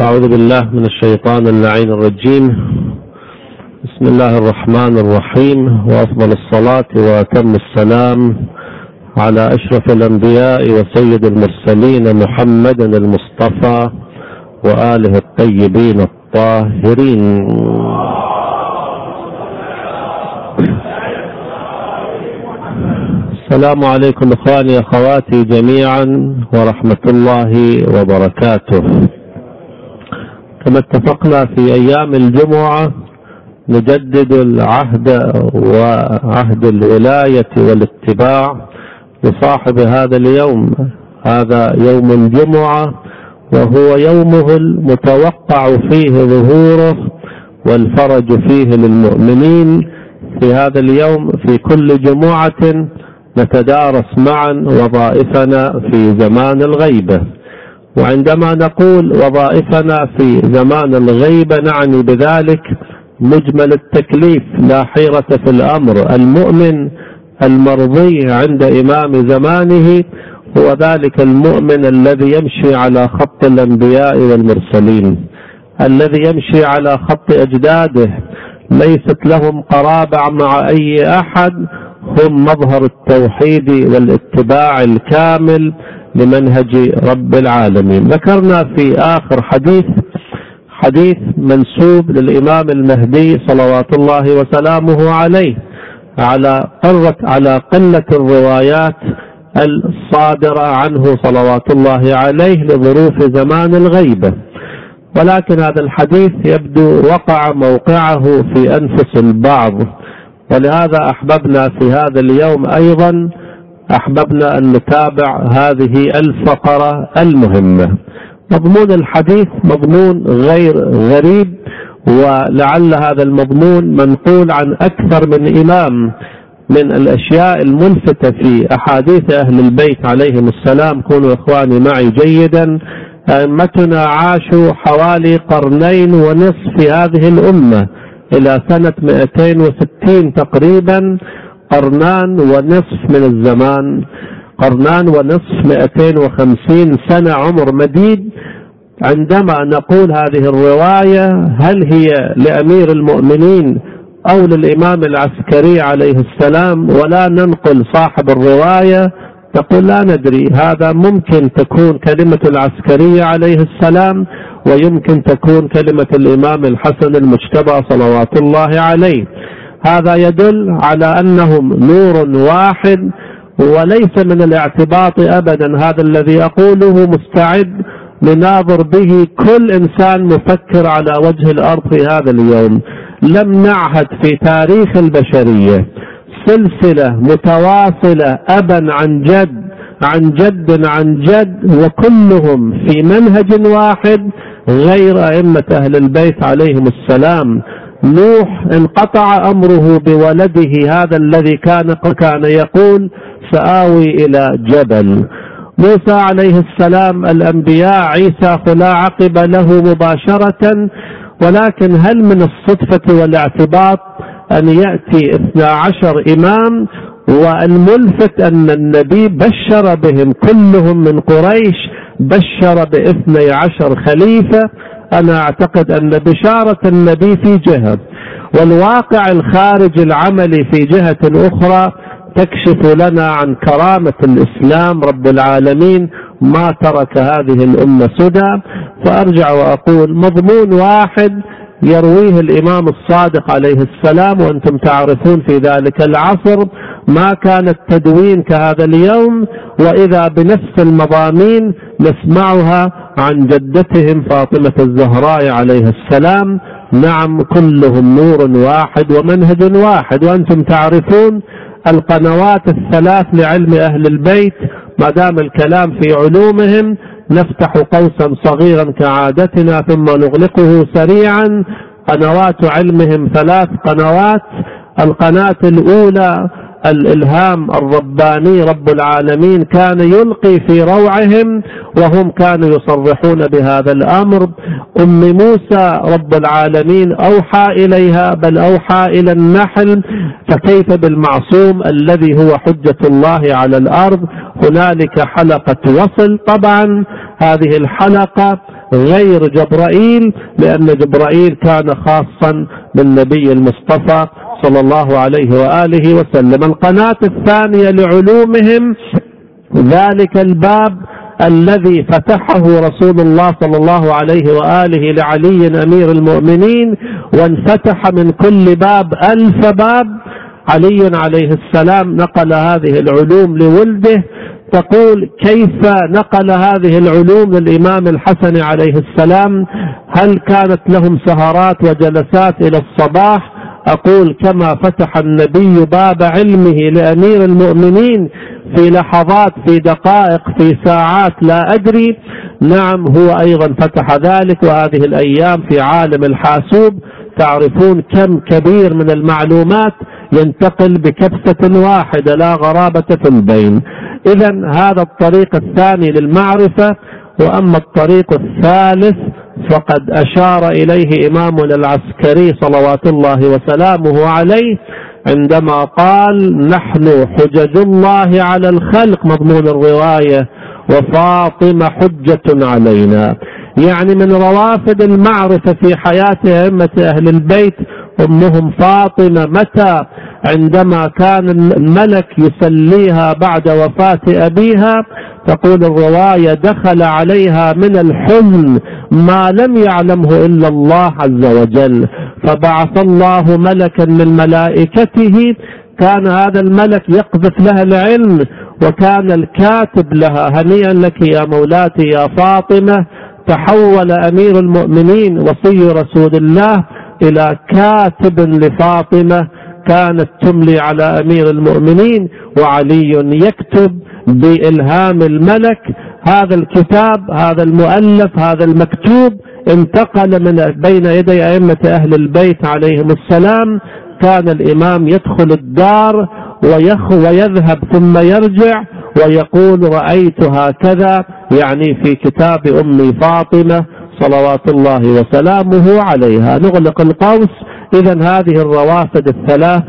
أعوذ بالله من الشيطان اللعين الرجيم. بسم الله الرحمن الرحيم. وأفضل الصلاة وأتم السلام على أشرف الأنبياء وسيد المرسلين محمد المصطفى وآله الطيبين الطاهرين. السلام عليكم إخواني أخواتي جميعا ورحمة الله وبركاته. كما اتفقنا في أيام الجمعة نجدد العهد وعهد الولاية والاتباع لصاحب هذا اليوم. هذا يوم الجمعة وهو يومه المتوقع فيه ظهوره والفرج فيه للمؤمنين. في هذا اليوم في كل جمعة نتدارس معا وظائفنا في زمان الغيبة. وعندما نقول وظائفنا في زمان الغيبة نعني بذلك مجمل التكليف لا حيرة في الأمر. المؤمن المرضي عند إمام زمانه هو ذلك المؤمن الذي يمشي على خط الأنبياء والمرسلين الذي يمشي على خط أجداده. ليست لهم قرابة مع أي أحد. هم مظهر التوحيد والاتباع الكامل. لمنهج رب العالمين. ذكرنا في آخر حديث حديث منسوب للإمام المهدي صلوات الله وسلامه عليه على قلة على قلة الروايات الصادرة عنه صلوات الله عليه لظروف زمان الغيبة ولكن هذا الحديث يبدو وقع موقعه في أنفس البعض. ولهذا أحببنا في هذا اليوم أيضا أحببنا أن نتابع هذه الفقرة المهمة. مضمون الحديث مضمون غير غريب ولعل هذا المضمون منقول عن أكثر من إمام من الأشياء الملفتة في أحاديث أهل البيت عليهم السلام. كونوا إخواني معي جيدا. أئمتنا عاشوا حوالي قرنين ونصف في هذه الأمة إلى سنة 260 تقريبا. قرنان ونصف من الزمان. قرنان ونصف 250 سنة عمر مديد. عندما نقول هذه الرواية هل هي لأمير المؤمنين أو للإمام العسكري عليه السلام؟ ولا ننقل صاحب الرواية. تقول لا ندري. هذا ممكن تكون كلمة العسكري عليه السلام ويمكن تكون كلمة الإمام الحسن المجتبى صلوات الله عليه. هذا يدل على أنهم نور واحد وليس من الاعتباط أبدا. هذا الذي أقوله مستعد لناظر به كل إنسان مفكر على وجه الأرض في هذا اليوم. لم نعهد في تاريخ البشرية سلسلة متواصلة أبا عن جد عن جد عن جد وكلهم في منهج واحد غير أئمة أهل البيت عليهم السلام. نوح انقطع أمره بولده هذا الذي كان كان يقول سآوي إلى جبل. موسى عليه السلام الأنبياء عيسى فلا عقب له مباشرة ولكن هل من الصدفة والاعتباط أن يأتي اثنا عشر إمام؟ والملفت أن النبي بشر بهم كلهم من قريش بشر باثني عشر خليفة أنا أعتقد أن بشارة النبي في جهة والواقع الخارج العملي في جهة أخرى تكشف لنا عن كرامة الإسلام رب العالمين ما ترك هذه الأمة سدى. فأرجع وأقول مضمون واحد يرويه الإمام الصادق عليه السلام وأنتم تعرفون في ذلك العصر ما كان التدوين كهذا اليوم وإذا بنفس المضامين نسمعها عن جدتهم فاطمة الزهراء عليه السلام نعم كلهم نور واحد ومنهج واحد وأنتم تعرفون القنوات الثلاث لعلم أهل البيت ما دام الكلام في علومهم نفتح قوسا صغيرا كعادتنا ثم نغلقه سريعا. قنوات علمهم ثلاث قنوات. القناة الأولى الإلهام الرباني رب العالمين كان يلقي في روعهم وهم كانوا يصرحون بهذا الأمر. أم موسى رب العالمين أوحى إليها بل أوحى إلى النحل فكيف بالمعصوم الذي هو حجة الله على الأرض؟ هنالك حلقة وصل. طبعا هذه الحلقة غير جبرائيل لأن جبرائيل كان خاصا بالنبي المصطفى صلى الله عليه وآله وسلم. القناة الثانية لعلومهم ذلك الباب الذي فتحه رسول الله صلى الله عليه وآله لعلي أمير المؤمنين وانفتح من كل باب ألف باب. علي عليه السلام نقل هذه العلوم لولده. تقول كيف نقل هذه العلوم للإمام الحسن عليه السلام؟ هل كانت لهم سهرات وجلسات إلى الصباح؟ أقول كما فتح النبي باب علمه لأمير المؤمنين في لحظات في دقائق في ساعات لا أدري. نعم هو أيضا فتح ذلك وهذه الأيام في عالم الحاسوب. تعرفون كم كبير من المعلومات ينتقل بكبسة واحدة لا غرابة في البين. إذا هذا الطريق الثاني للمعرفة وأما الطريق الثالث فقد أشار إليه إمامنا العسكري صلوات الله وسلامه عليه عندما قال نحن حجج الله على الخلق مضمون الرواية وفاطمة حجة علينا. يعني من روافد المعرفة في حياة أئمة أهل البيت أمهم فاطمة متى عندما كان الملك يسليها بعد وفاة أبيها؟ تقول الرواية دخل عليها من الحزن ما لم يعلمه إلا الله عز وجل. فبعث الله ملكا من ملائكته. كان هذا الملك يقذف لها العلم وكان الكاتب لها هنيئا لك يا مولاتي يا فاطمة. تحول أمير المؤمنين وصي رسول الله. إلى كاتب لفاطمة كانت تملي على أمير المؤمنين وعلي يكتب بإلهام الملك. هذا الكتاب هذا المؤلف هذا المكتوب انتقل من بين يدي أئمة أهل البيت عليهم السلام. كان الإمام يدخل الدار ويذهب ثم يرجع ويقول رأيت هكذا يعني في كتاب أمي فاطمة صلوات الله وسلامه عليها. نغلق القوس. إذا هذه الروافد الثلاث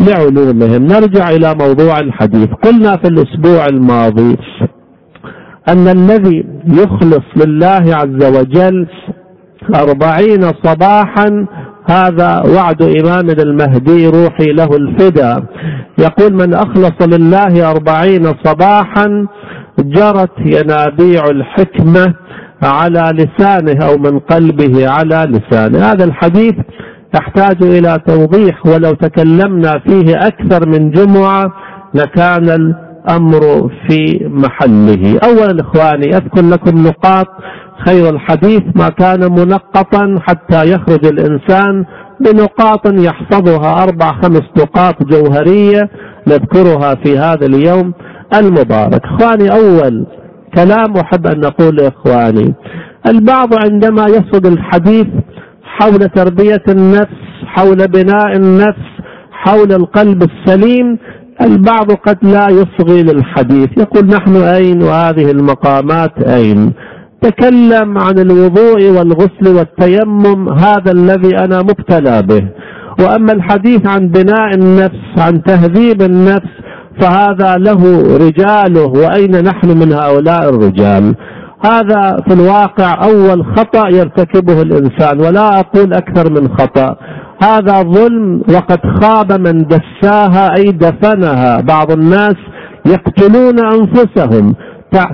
لعلومهم. نرجع إلى موضوع الحديث. قلنا في الأسبوع الماضي أن الذي يخلص لله عز وجل أربعين صباحا هذا وعد إمامنا المهدي روحي له الفدا. يقول من أخلص لله أربعين صباحا جرت ينابيع الحكمة على لسانه أو من قلبه على لسانه. هذا الحديث يحتاج إلى توضيح ولو تكلمنا فيه أكثر من جمعة لكان الأمر في محله. أولا إخواني أذكر لكم نقاط خير الحديث ما كان منقطا حتى يخرج الإنسان بنقاط يحفظها أربع خمس نقاط جوهرية نذكرها في هذا اليوم المبارك. إخواني أول كلام أحب أن نقول لإخواني. البعض عندما يصد الحديث حول تربية النفس حول بناء النفس حول القلب السليم البعض قد لا يصغي للحديث. يقول نحن أين وهذه المقامات؟ أين؟ تكلم عن الوضوء والغسل والتيمم هذا الذي أنا مبتلى به. وأما الحديث عن بناء النفس عن تهذيب النفس فهذا له رجاله وأين نحن من هؤلاء الرجال؟ هذا في الواقع أول خطأ يرتكبه الإنسان ولا أقول أكثر من خطأ. هذا ظلم وقد خاب من دساها أي دفنها. بعض الناس يقتلون أنفسهم.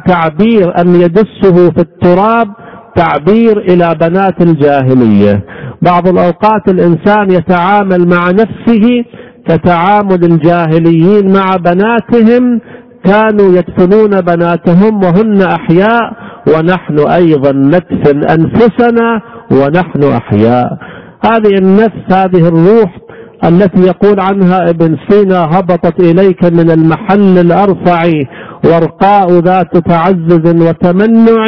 تعبير أن يدسه في التراب تعبير إلى بنات الجاهلية. بعض الأوقات الإنسان يتعامل مع نفسه كتعامل الجاهليين مع بناتهم كانوا يدفنون بناتهم وهن أحياء ونحن أيضا ندفن أنفسنا ونحن أحياء. هذه النفس هذه الروح التي يقول عنها ابن سينا هبطت إليك من المحل الأرفع ورقاء ذات تعزز وتمنع.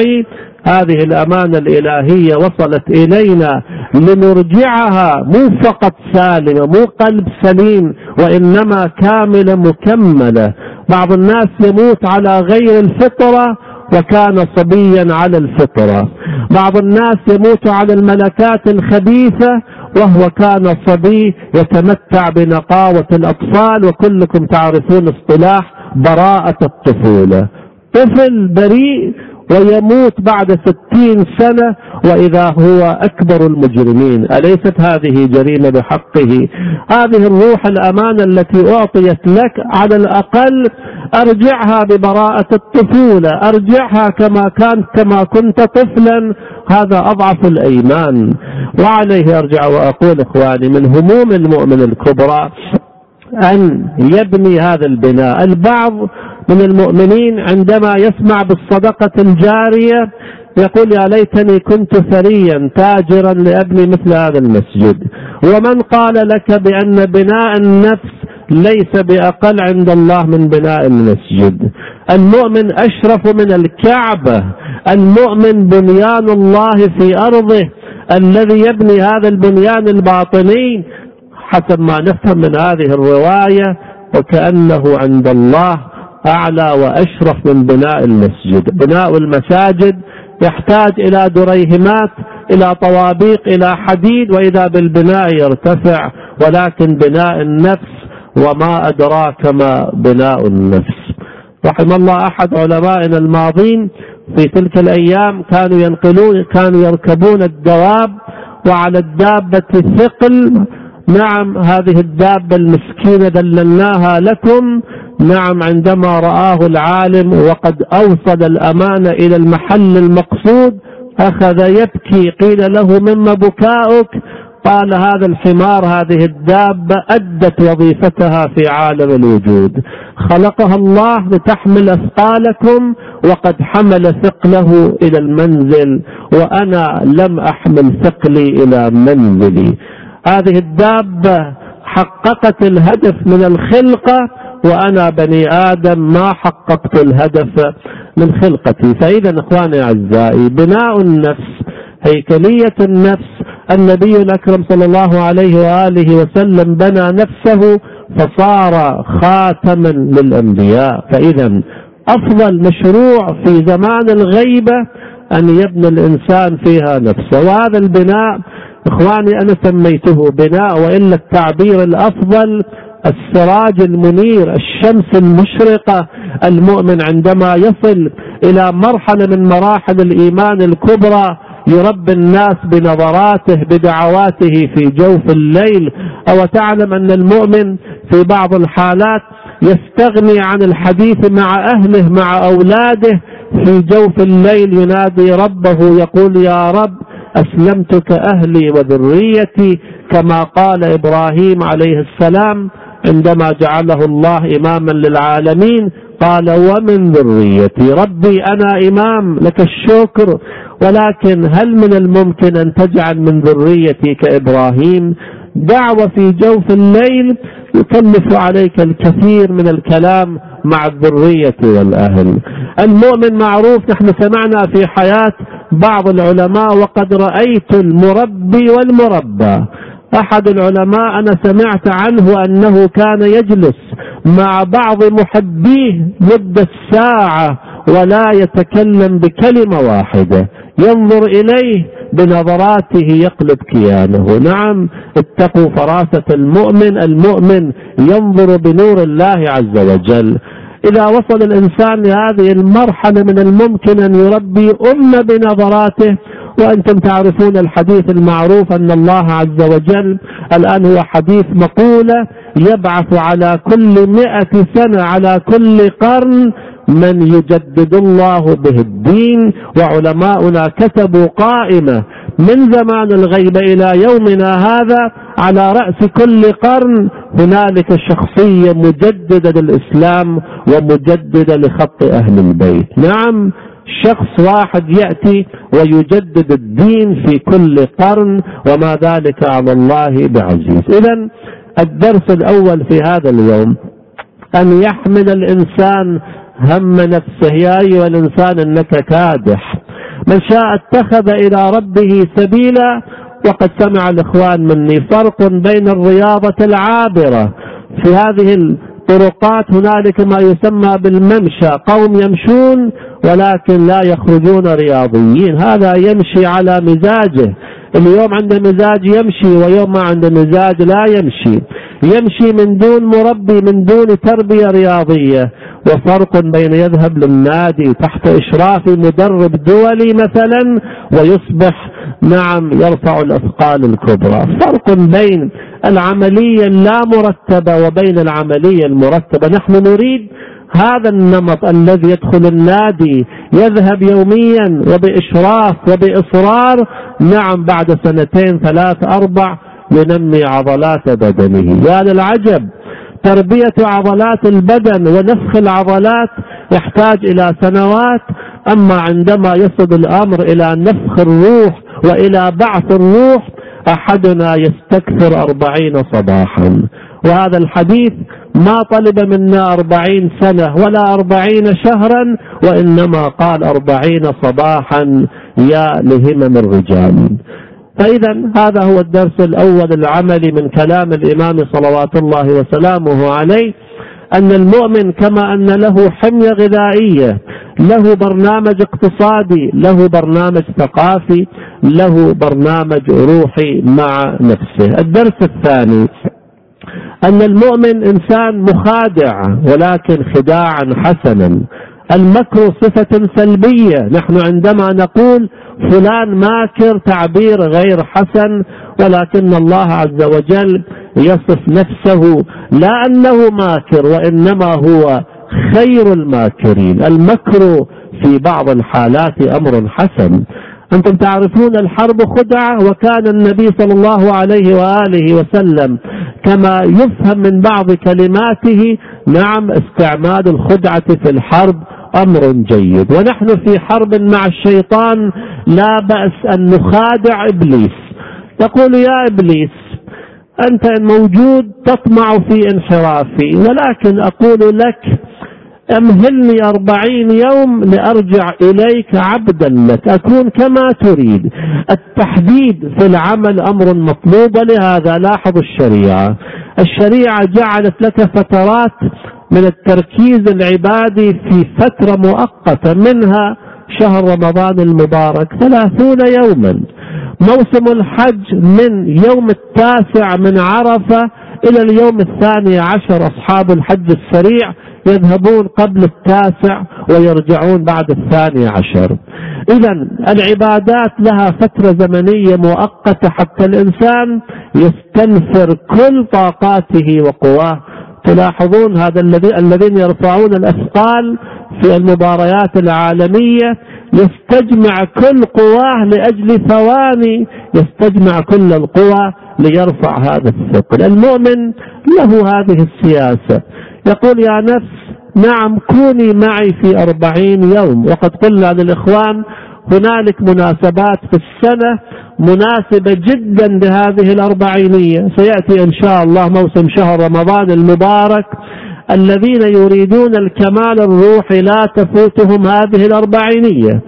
هذه الأمانة الإلهية وصلت إلينا لنرجعها مو فقط سالمة مو قلب سليم وإنما كاملة مكملة. بعض الناس يموت على غير الفطرة وكان صبيا على الفطرة. بعض الناس يموت على الملكات الخبيثة وهو كان صبي يتمتع بنقاوة الأطفال وكلكم تعرفون اصطلاح براءة الطفولة. طفل بريء ويموت بعد ستين سنة وإذا هو أكبر المجرمين. أليست هذه جريمة بحقه؟ هذه الروح الأمانة التي أعطيت لك على الأقل أرجعها ببراءة الطفولة. أرجعها كما كان كما كنت طفلا. هذا أضعف الأيمان. وعليه أرجع وأقول إخواني من هموم المؤمن الكبرى أن يبني هذا البناء. البعض من المؤمنين عندما يسمع بالصدقة الجارية يقول يا ليتني كنت ثريا تاجرا لأبني مثل هذا المسجد. ومن قال لك بأن بناء النفس ليس بأقل عند الله من بناء المسجد. المؤمن أشرف من الكعبة. المؤمن بنيان الله في أرضه. الذي يبني هذا البنيان الباطني. حسب ما نفهم من هذه الرواية وكأنه عند الله أعلى وأشرف من بناء المسجد. بناء المساجد يحتاج إلى دريهمات إلى طوابيق إلى حديد وإذا بالبناء يرتفع ولكن بناء النفس وما أدراك ما بناء النفس. رحم الله أحد علمائنا الماضين في تلك الأيام كانوا ينقلون كانوا يركبون الدواب وعلى الدابة ثقل نعم هذه الدابة المسكينة دللناها لكم. نعم عندما رآه العالم وقد أوصل الأمانة إلى المحل المقصود أخذ يبكي قيل له مما بكاؤك؟ قال هذا الحمار هذه الدابة أدت وظيفتها في عالم الوجود. خلقها الله لتحمل أثقالكم وقد حمل ثقله إلى المنزل وأنا لم أحمل ثقلي إلى منزلي. هذه الدابة حققت الهدف من الخلقة وأنا بني آدم ما حققت الهدف من خلقتي. فإذا إخواني أعزائي بناء النفس هيكلية النفس النبي الأكرم صلى الله عليه وآله وسلم بنى نفسه فصار خاتما للأنبياء. فإذا أفضل مشروع في زمان الغيبة أن يبني الإنسان فيها نفسه. وهذا البناء إخواني أنا سميته بناء وإلا التعبير الأفضل السراج المنير الشمس المشرقة المؤمن عندما يصل إلى مرحلة من مراحل الإيمان الكبرى يربي الناس بنظراته بدعواته في جوف الليل. أو تعلم أن المؤمن في بعض الحالات يستغني عن الحديث مع أهله مع أولاده في جوف الليل ينادي ربه يقول يا رب أسلمتك أهلي وذريتي كما قال إبراهيم عليه السلام عندما جعله الله إماما للعالمين قال ومن ذريتي ربي أنا إمام لك الشكر ولكن هل من الممكن أن تجعل من ذريتي كإبراهيم دعوة في جوف الليل يكلف عليك الكثير من الكلام مع الذرية والأهل؟ المؤمن معروف نحن سمعنا في حياة بعض العلماء وقد رأيت المربي والمربى. أحد العلماء أنا سمعت عنه أنه كان يجلس مع بعض محبيه مدة ساعة ولا يتكلم بكلمة واحدة. ينظر إليه بنظراته يقلب كيانه. نعم اتقوا فراسة المؤمن. المؤمن ينظر بنور الله عز وجل. إذا وصل الإنسان لهذه المرحلة من الممكن أن يربي أمة بنظراته وأنتم تعرفون الحديث المعروف أن الله عز وجل الآن هو حديث مقولة يبعث على كل مئة سنة على كل قرن من يجدد الله به الدين وعلماؤنا كتبوا قائمة من زمان الغيبة إلى يومنا هذا على رأس كل قرن هنالك شخصية مجددة للإسلام ومجددة لخط أهل البيت. نعم شخص واحد يأتي ويجدد الدين في كل قرن وما ذلك على الله بعزيز. إذا الدرس الأول في هذا اليوم أن يحمل الإنسان هم نفسه. يا أيها الإنسان إنك كادح. من شاء اتخذ إلى ربه سبيلا وقد سمع الإخوان مني فرق بين الرياضة العابرة في هذه الطرقات. هنالك ما يسمى بالممشى قوم يمشون ولكن لا يخرجون رياضيين. هذا يمشي على مزاجه. اليوم عنده مزاج يمشي ويوم ما عنده مزاج لا يمشي. يمشي من دون مربي من دون تربية رياضية. وفرق بين يذهب للنادي تحت إشراف مدرب دولي مثلا ويصبح نعم يرفع الأثقال الكبرى. فرق بين العملية اللا مرتبة وبين العملية المرتبة. نحن نريد هذا النمط الذي يدخل النادي يذهب يوميا وبإشراف وبإصرار. نعم بعد سنتين ثلاث أربع ينمي عضلات بدنه. يا للعجب تربية عضلات البدن ونفخ العضلات يحتاج إلى سنوات. أما عندما يصل الأمر إلى نفخ الروح وإلى بعث الروح أحدنا يستكثر أربعين صباحا. وهذا الحديث ما طلب منا أربعين سنة ولا أربعين شهرا وإنما قال أربعين صباحا يا لهمم الرجال. فإذا هذا هو الدرس الأول العملي من كلام الإمام صلوات الله وسلامه عليه. أن المؤمن كما أن له حمية غذائية له برنامج اقتصادي له برنامج ثقافي له برنامج روحي مع نفسه. الدرس الثاني أن المؤمن إنسان مخادع ولكن خداعا حسنا. المكر صفة سلبية. نحن عندما نقول فلان ماكر تعبير غير حسن ولكن الله عز وجل يصف نفسه لا أنه ماكر وإنما هو خير الماكرين. المكر في بعض الحالات أمر حسن. أنتم تعرفون الحرب خدعة وكان النبي صلى الله عليه وآله وسلم كما يفهم من بعض كلماته نعم استعمال الخدعة في الحرب أمر جيد. ونحن في حرب مع الشيطان لا بأس أن نخادع إبليس. يقول يا إبليس أنت موجود تطمع في انحرافي ولكن أقول لك أمهلني أربعين يوم لأرجع إليك عبدا لك أكون كما تريد. التحديد في العمل أمر مطلوب لهذا لاحظ الشريعة. الشريعة جعلت لك فترات من التركيز العبادي في فترة مؤقتة منها شهر رمضان المبارك ثلاثون يوما. موسم الحج من يوم التاسع من عرفة إلى اليوم الثاني عشر أصحاب الحج السريع يذهبون قبل التاسع ويرجعون بعد الثاني عشر. إذا العبادات لها فترة زمنية مؤقتة حتى الإنسان يستنفر كل طاقاته وقواه. تلاحظون هذا الذي الذين يرفعون الأثقال في المباريات العالمية يستجمع كل قواه لأجل ثواني يستجمع كل القوى ليرفع هذا الثقل. المؤمن له هذه السياسة. يقول يا نفس نعم كوني معي في أربعين يوم. وقد قلنا للإخوان هنالك مناسبات في السنة مناسبة جدا لهذه الأربعينية. سيأتي إن شاء الله موسم شهر رمضان المبارك. الذين يريدون الكمال الروحي لا تفوتهم هذه الأربعينية.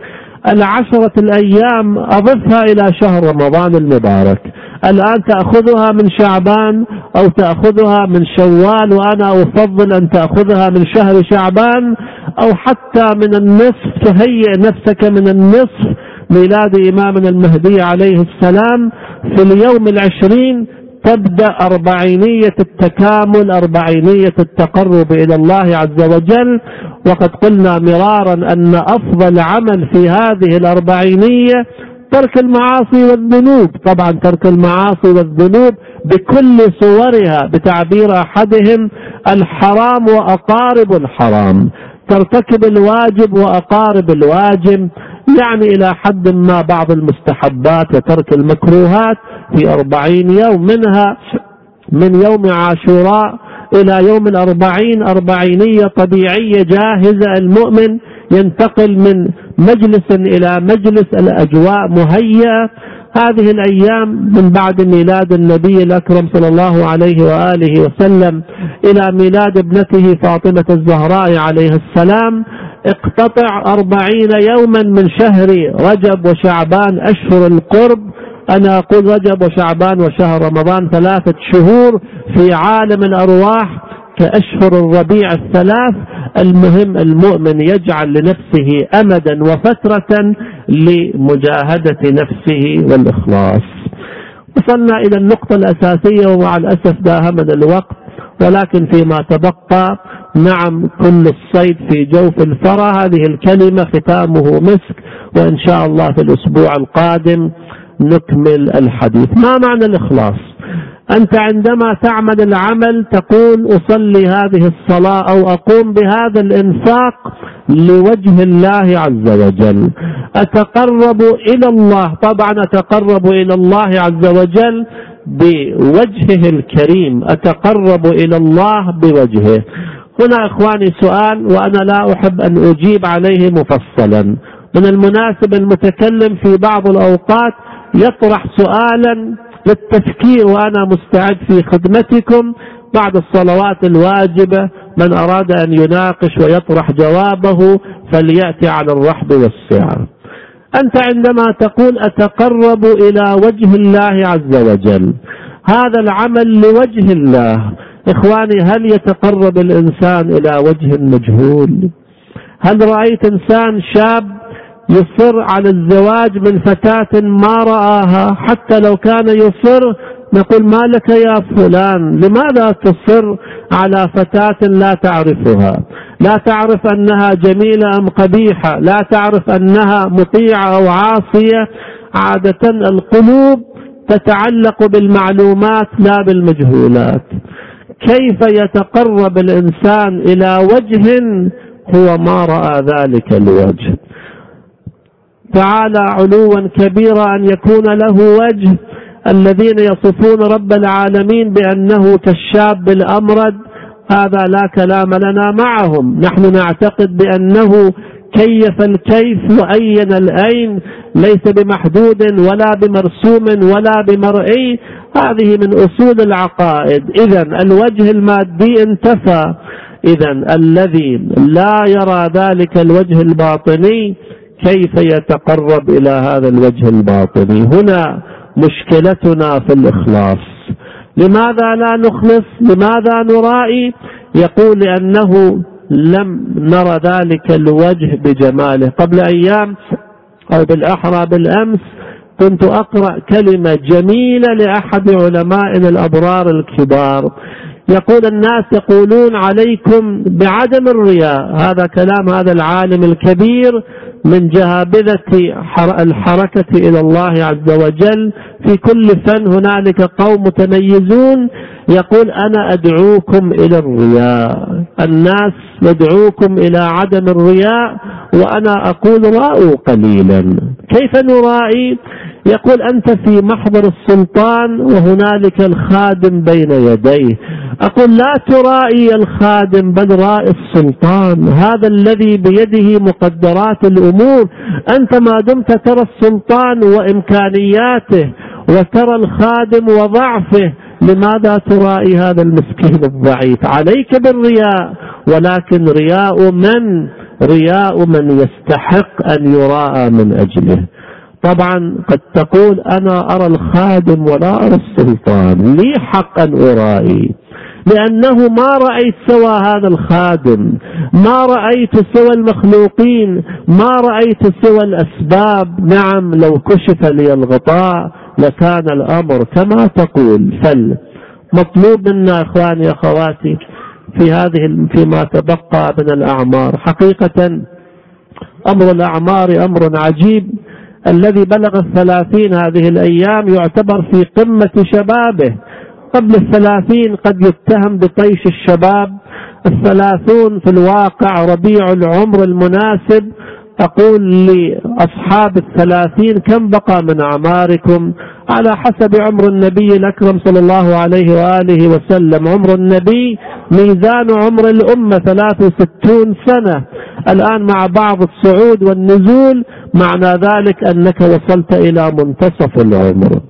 العشرة الأيام أضفها إلى شهر رمضان المبارك. الآن تأخذها من شعبان أو تأخذها من شوال وأنا أفضل أن تأخذها من شهر شعبان أو حتى من النصف تهيئ نفسك من النصف ميلاد إمامنا المهدي عليه السلام في اليوم العشرين تبدأ أربعينية التكامل أربعينية التقرب إلى الله عز وجل. وقد قلنا مرارا أن أفضل عمل في هذه الأربعينية ترك المعاصي والذنوب. طبعا ترك المعاصي والذنوب بكل صورها بتعبير أحدهم الحرام وأقارب الحرام. ترتكب الواجب وأقارب الواجب يعني إلى حد ما بعض المستحبات وترك المكروهات. في أربعين يوم منها من يوم عاشوراء إلى يوم الأربعين أربعينية طبيعية جاهزة المؤمن ينتقل من مجلس إلى مجلس الأجواء مهيئة. هذه الأيام من بعد ميلاد النبي الأكرم صلى الله عليه وآله وسلم إلى ميلاد ابنته فاطمة الزهراء عليه السلام. اقتطع أربعين يوما من شهر رجب وشعبان أشهر القرب. أنا أقول رجب وشعبان وشهر رمضان ثلاثة شهور في عالم الأرواح كأشهر الربيع الثلاث. المهم المؤمن يجعل لنفسه أمدا وفترة لمجاهدة نفسه والإخلاص. وصلنا إلى النقطة الأساسية ومع الأسف داهمنا الوقت ولكن فيما تبقى نعم كل الصيد في جوف الفرى هذه الكلمة ختامه مسك وإن شاء الله في الأسبوع القادم نكمل الحديث. ما معنى الإخلاص؟ أنت عندما تعمل العمل تقول أصلي هذه الصلاة أو أقوم بهذا الإنفاق لوجه الله عز وجل. أتقرب إلى الله؟ طبعا أتقرب إلى الله عز وجل بوجهه الكريم. أتقرب إلى الله بوجهه. هنا إخواني سؤال وأنا لا أحب أن أجيب عليه مفصلا. من المناسب المتكلم في بعض الأوقات يطرح سؤالا للتفكير وأنا مستعد في خدمتكم بعد الصلوات الواجبة. من أراد أن يناقش ويطرح جوابه فليأتي على الرحب والسعة. أنت عندما تقول أتقرب إلى وجه الله عز وجل هذا العمل لوجه الله. إخواني هل يتقرب الإنسان إلى وجه مجهول؟ هل رأيت إنسان شاب يصر على الزواج من فتاة ما رآها حتى لو كان يصر نقول ما لك يا فلان؟ لماذا تصر على فتاة لا تعرفها؟ لا تعرف أنها جميلة أم قبيحة لا تعرف أنها مطيعة أو عاصية. عادة القلوب تتعلق بالمعلومات لا بالمجهولات. كيف يتقرب الإنسان إلى وجه هو ما رأى ذلك الوجه تعالى علوا كبيرا أن يكون له وجه. الذين يصفون رب العالمين بأنه كالشاب الأمرد هذا لا كلام لنا معهم. نحن نعتقد بأنه كيف الكيف وأين الأين ليس بمحدود ولا بمرسوم ولا بمرئي. هذه من أصول العقائد. إذا الوجه المادي انتفى. إذا الذي لا يرى ذلك الوجه الباطني كيف يتقرب إلى هذا الوجه الباطني؟ هنا مشكلتنا في الإخلاص. لماذا لا نخلص؟ لماذا نرائي يقول لأنه لم نرى ذلك الوجه بجماله. قبل أيام أو بالأحرى بالأمس كنت أقرأ كلمة جميلة لأحد علمائنا الأبرار الكبار. يقول الناس يقولون عليكم بعدم الرياء. هذا كلام هذا العالم الكبير من جهابذة الحركة إلى الله عز وجل. في كل فن هنالك قوم متميزون. يقول أنا أدعوكم إلى الرياء. الناس يدعوكم إلى عدم الرياء وأنا أقول رأوا قليلا. كيف نرائي يقول أنت في محضر السلطان وهنالك الخادم بين يديه. أقول لا ترائي الخادم بل رائي السلطان. هذا الذي بيده مقدرات الأمور. أنت ما دمت ترى السلطان وإمكانياته وترى الخادم وضعفه. لماذا ترائي هذا المسكين الضعيف؟ عليك بالرياء. ولكن رياء من؟ رياء من يستحق أن يراءى من أجله. طبعا قد تقول أنا أرى الخادم ولا أرى السلطان. لي حق أرائي. لأنه ما رأيت سوى هذا الخادم. ما رأيت سوى المخلوقين. ما رأيت سوى الأسباب. نعم لو كشف لي الغطاء لكان الأمر كما تقول. فل مطلوب منا إخواني أخواتي في هذه فيما تبقى من الأعمار. حقيقة أمر الأعمار أمر عجيب. الذي بلغ الثلاثين هذه الأيام يعتبر في قمة شبابه. قبل الثلاثين قد يتهم بطيش الشباب. الثلاثون في الواقع ربيع العمر المناسب. أقول لأصحاب الثلاثين كم بقى من أعماركم؟ على حسب عمر النبي الأكرم صلى الله عليه وآله وسلم. عمر النبي ميزان عمر الأمة 63 سنة. الآن مع بعض الصعود والنزول معنى ذلك أنك وصلت إلى منتصف العمر.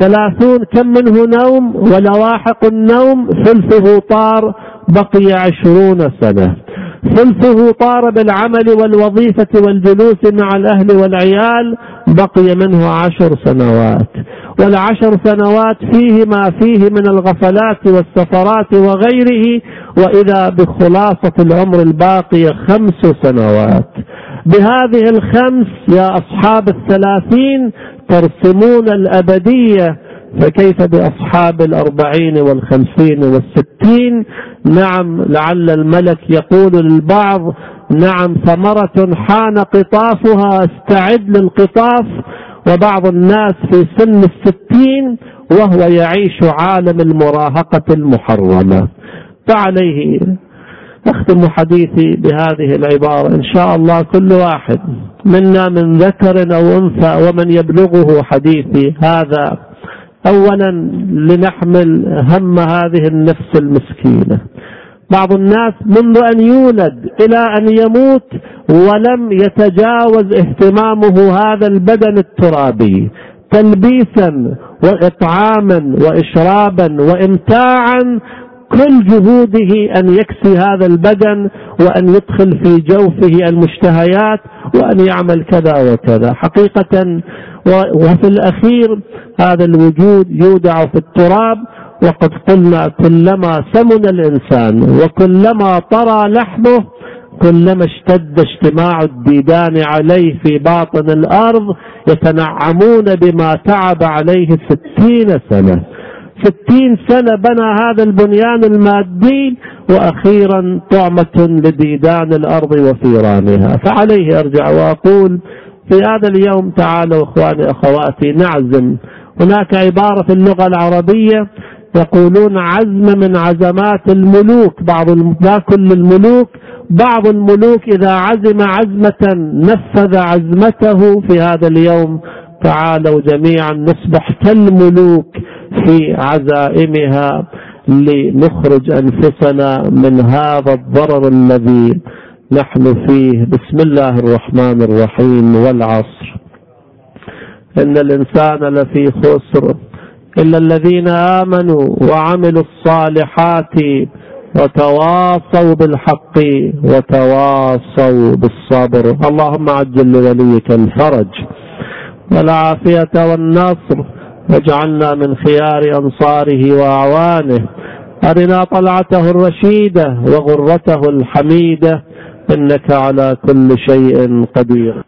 ثلاثون كم منه نوم؟ ولواحق النوم ثلثه طار بقي عشرون سنة. ثلثه طار بالعمل والوظيفة والجلوس مع الأهل والعيال بقي منه عشر سنوات. والعشر سنوات فيه ما فيه من الغفلات والسفرات وغيره وإذا بخلاصة العمر الباقية خمس سنوات. بهذه الخمس يا أصحاب الثلاثين ترسمون الأبدية فكيف بأصحاب الأربعين والخمسين والستين؟ نعم لعل الملك يقول للبعض نعم ثمرة حان قطافها استعد للقطاف. وبعض الناس في سن الستين وهو يعيش عالم المراهقة المحرمة. فعليه أختم حديثي بهذه العبارة. إن شاء الله كل واحد منا من ذكر أو أنثى ومن يبلغه حديثي هذا أولا لنحمل هم هذه النفس المسكينة. بعض الناس منذ أن يولد إلى أن يموت ولم يتجاوز اهتمامه هذا البدن الترابي تلبيسا وإطعاما وإشرابا وإمتاعا كل جهوده أن يكسي هذا البدن وأن يدخل في جوفه المشتهيات وأن يعمل كذا وكذا. حقيقة وفي الأخير هذا الوجود يودع في التراب وقد قلنا كلما سمن الإنسان وكلما طرى لحمه كلما اشتد اجتماع الديدان عليه في باطن الأرض يتنعمون بما تعب عليه ستين سنة. ستين سنة بنى هذا البنيان المادي وأخيرا طعمة لديدان الأرض وفيرانها. فعليه أرجع وأقول في هذا اليوم تعالوا إخواني أخواتي نعزم. هناك عبارة في اللغة العربية يقولون عزم من عزمات الملوك. بعض لا كل الملوك بعض الملوك إذا عزم عزمة نفذ عزمته. في هذا اليوم تعالوا جميعا نصبح كالملوك. في عزائمها لنخرج أنفسنا من هذا الضرر الذي نحن فيه. بسم الله الرحمن الرحيم والعصر. إن الإنسان لفي خسر. إلا الذين آمنوا وعملوا الصالحات وتواصوا بالحق وتواصوا بالصبر. اللهم عجل لوليك الفرج والعافية والنصر. واجعلنا من خيار أنصاره وأعوانه. أرنا طلعته الرشيدة وغرته الحميدة. إنك على كل شيء قدير.